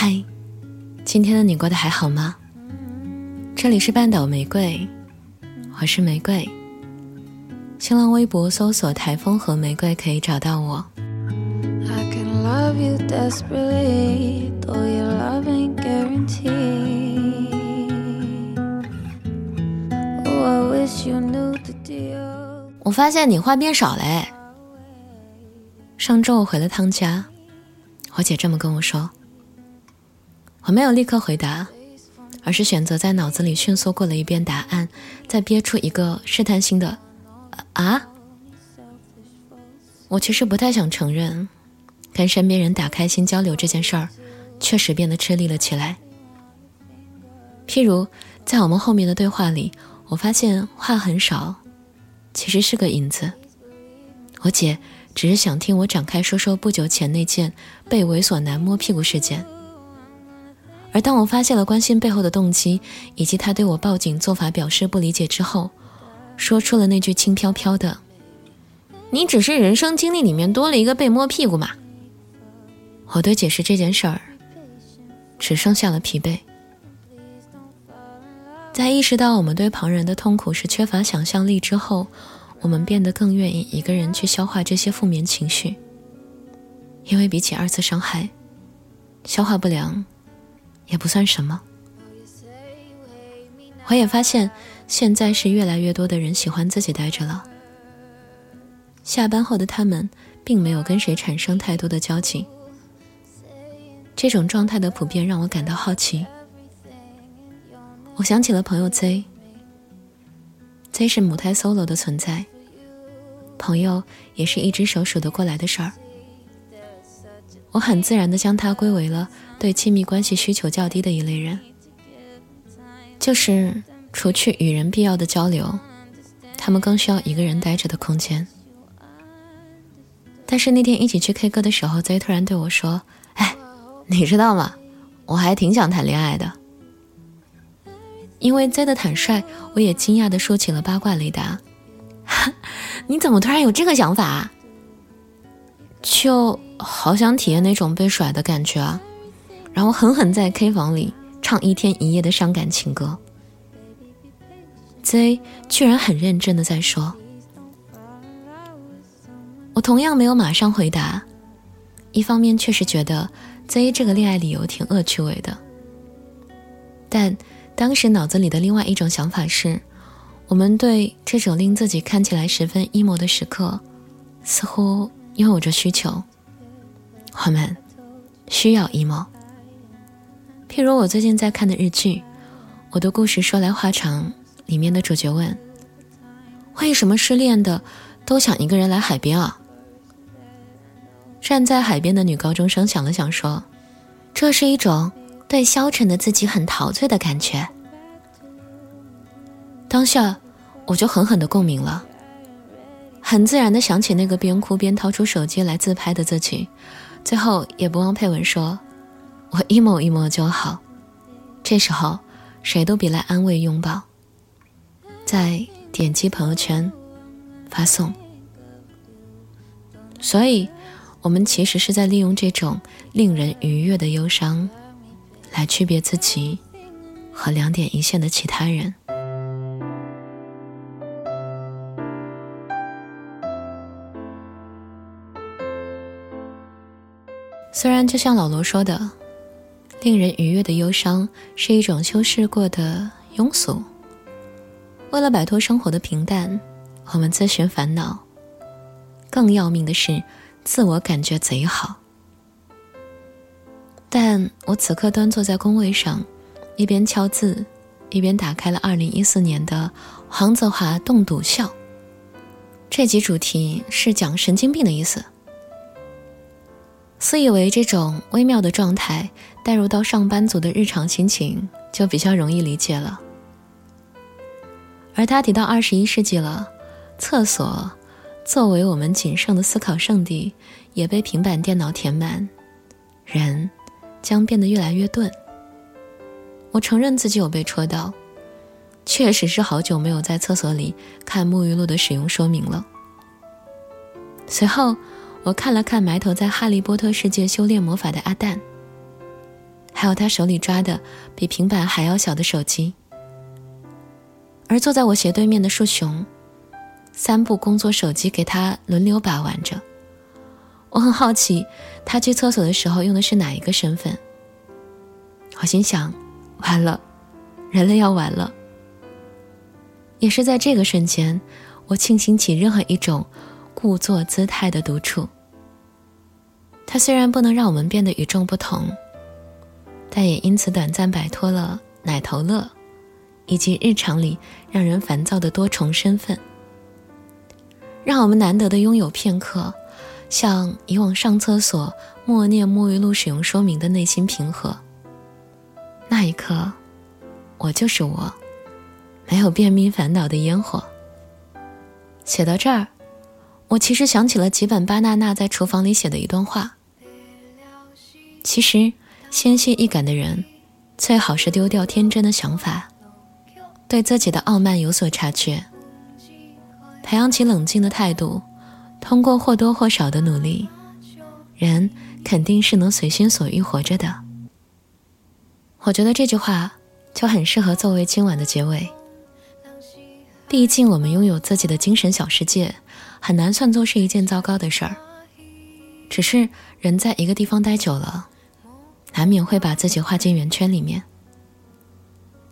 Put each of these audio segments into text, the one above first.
嗨，今天的你过得还好吗？这里是半岛玫瑰，我是玫瑰。新浪微博搜索“台风和玫瑰”可以找到我。我发现你话变少了。上周我回了趟家，我姐这么跟我说。我没有立刻回答，而是选择在脑子里迅速过了一遍答案，再憋出一个试探性的“啊”。我其实不太想承认，跟身边人打开心交流这件事儿，确实变得吃力了起来。譬如在我们后面的对话里，我发现话很少，其实是个引子。我姐只是想听我展开说说不久前那件被猥琐男摸屁股事件。而当我发现了关心背后的动机，以及他对我报警做法表示不理解之后，说出了那句轻飘飘的：“你只是人生经历里面多了一个被摸屁股嘛。”我对解释这件事儿只剩下了疲惫。在意识到我们对旁人的痛苦是缺乏想象力之后，我们变得更愿意一个人去消化这些负面情绪，因为比起二次伤害，消化不良。也不算什么。我也发现，现在是越来越多的人喜欢自己待着了。下班后的他们，并没有跟谁产生太多的交集。这种状态的普遍让我感到好奇。我想起了朋友 Z，Z 是母胎 solo 的存在，朋友也是一只手数得过来的事儿。我很自然的将它归为了。对亲密关系需求较低的一类人，就是除去与人必要的交流，他们更需要一个人待着的空间。但是那天一起去 K 歌的时候，Z 突然对我说：“哎，你知道吗？我还挺想谈恋爱的。”因为 Z 的坦率，我也惊讶地说起了八卦雷达。你怎么突然有这个想法？就好想体验那种被甩的感觉啊！然后狠狠在 K 房里唱一天一夜的伤感情歌，Z 居然很认真的在说。我同样没有马上回答，一方面确实觉得 Z 这个恋爱理由挺恶趣味的，但当时脑子里的另外一种想法是，我们对这种令自己看起来十分 emo 的时刻，似乎拥有着需求，我们需要 emo。譬如我最近在看的日剧《我的故事说来话长》，里面的主角问：“为什么失恋的都想一个人来海边啊？”站在海边的女高中生想了想说：“这是一种对消沉的自己很陶醉的感觉。”当下我就狠狠的共鸣了，很自然的想起那个边哭边掏出手机来自拍的自己，最后也不忘配文说。我 emo emo 就好，这时候谁都别来安慰拥抱。再点击朋友圈，发送。所以，我们其实是在利用这种令人愉悦的忧伤，来区别自己和两点一线的其他人。虽然就像老罗说的。令人愉悦的忧伤是一种修饰过的庸俗。为了摆脱生活的平淡，我们自寻烦恼。更要命的是，自我感觉贼好。但我此刻端坐在工位上，一边敲字，一边打开了二零一四年的黄子华冻笃笑。这集主题是讲神经病的意思。自以为这种微妙的状态带入到上班族的日常心情，就比较容易理解了。而他提到二十一世纪了，厕所作为我们仅剩的思考圣地，也被平板电脑填满，人将变得越来越钝。我承认自己有被戳到，确实是好久没有在厕所里看沐浴露的使用说明了。随后。我看了看埋头在哈利波特世界修炼魔法的阿蛋，还有他手里抓的比平板还要小的手机。而坐在我斜对面的树熊，三部工作手机给他轮流把玩着。我很好奇，他去厕所的时候用的是哪一个身份。我心想，完了，人类要完了。也是在这个瞬间，我庆幸起任何一种故作姿态的独处。它虽然不能让我们变得与众不同，但也因此短暂摆脱了奶头乐。以及日常里让人烦躁的多重身份，让我们难得的拥有片刻，像以往上厕所默念沐浴露使用说明的内心平和。那一刻，我就是我，没有便秘烦恼的烟火。写到这儿，我其实想起了几本巴娜娜在厨房里写的一段话。其实，纤细易感的人，最好是丢掉天真的想法。对自己的傲慢有所察觉，培养起冷静的态度，通过或多或少的努力，人肯定是能随心所欲活着的。我觉得这句话就很适合作为今晚的结尾。毕竟我们拥有自己的精神小世界，很难算作是一件糟糕的事儿。只是人在一个地方待久了，难免会把自己画进圆圈里面。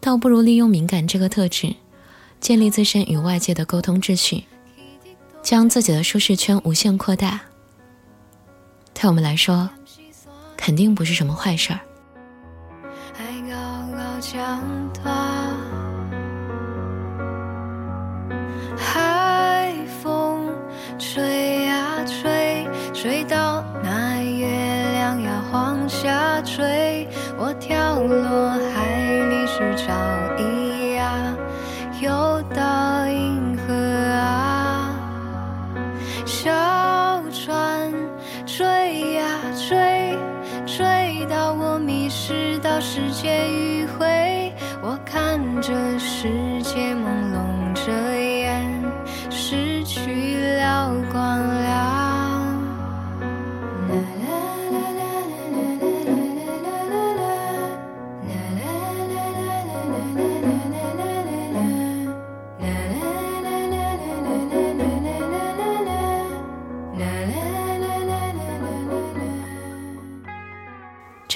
倒不如利用敏感这个特质，建立自身与外界的沟通秩序，将自己的舒适圈无限扩大。对我们来说，肯定不是什么坏事儿。我跳落海里。去找咿呀，游到银河啊，小船追呀追，追到我迷失到世界迂回，我看着时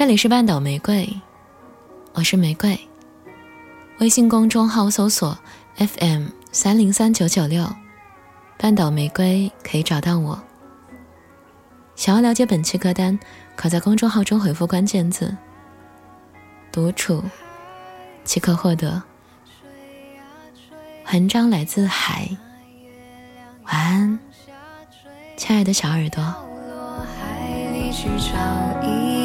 这里是半岛玫瑰，我是玫瑰。微信公众号搜索 FM 三零三九九六，半岛玫瑰可以找到我。想要了解本期歌单，可在公众号中回复关键字“独处”，即可获得。文章来自海，晚安，亲爱的小耳朵。游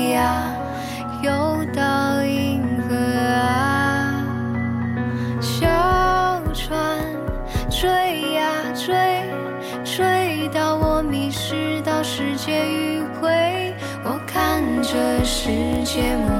世界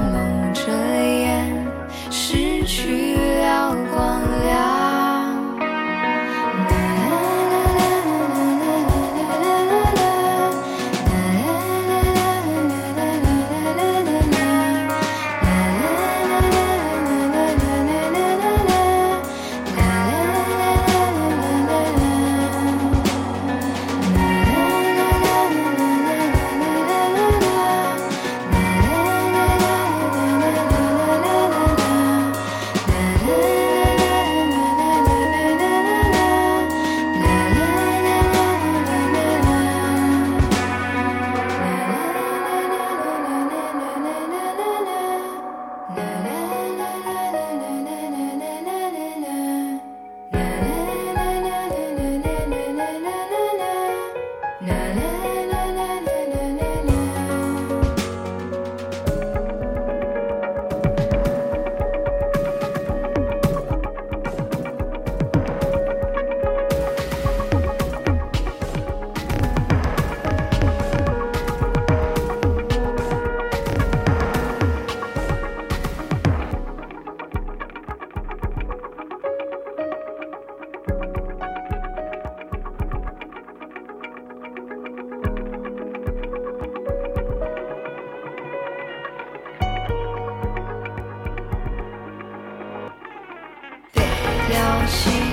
she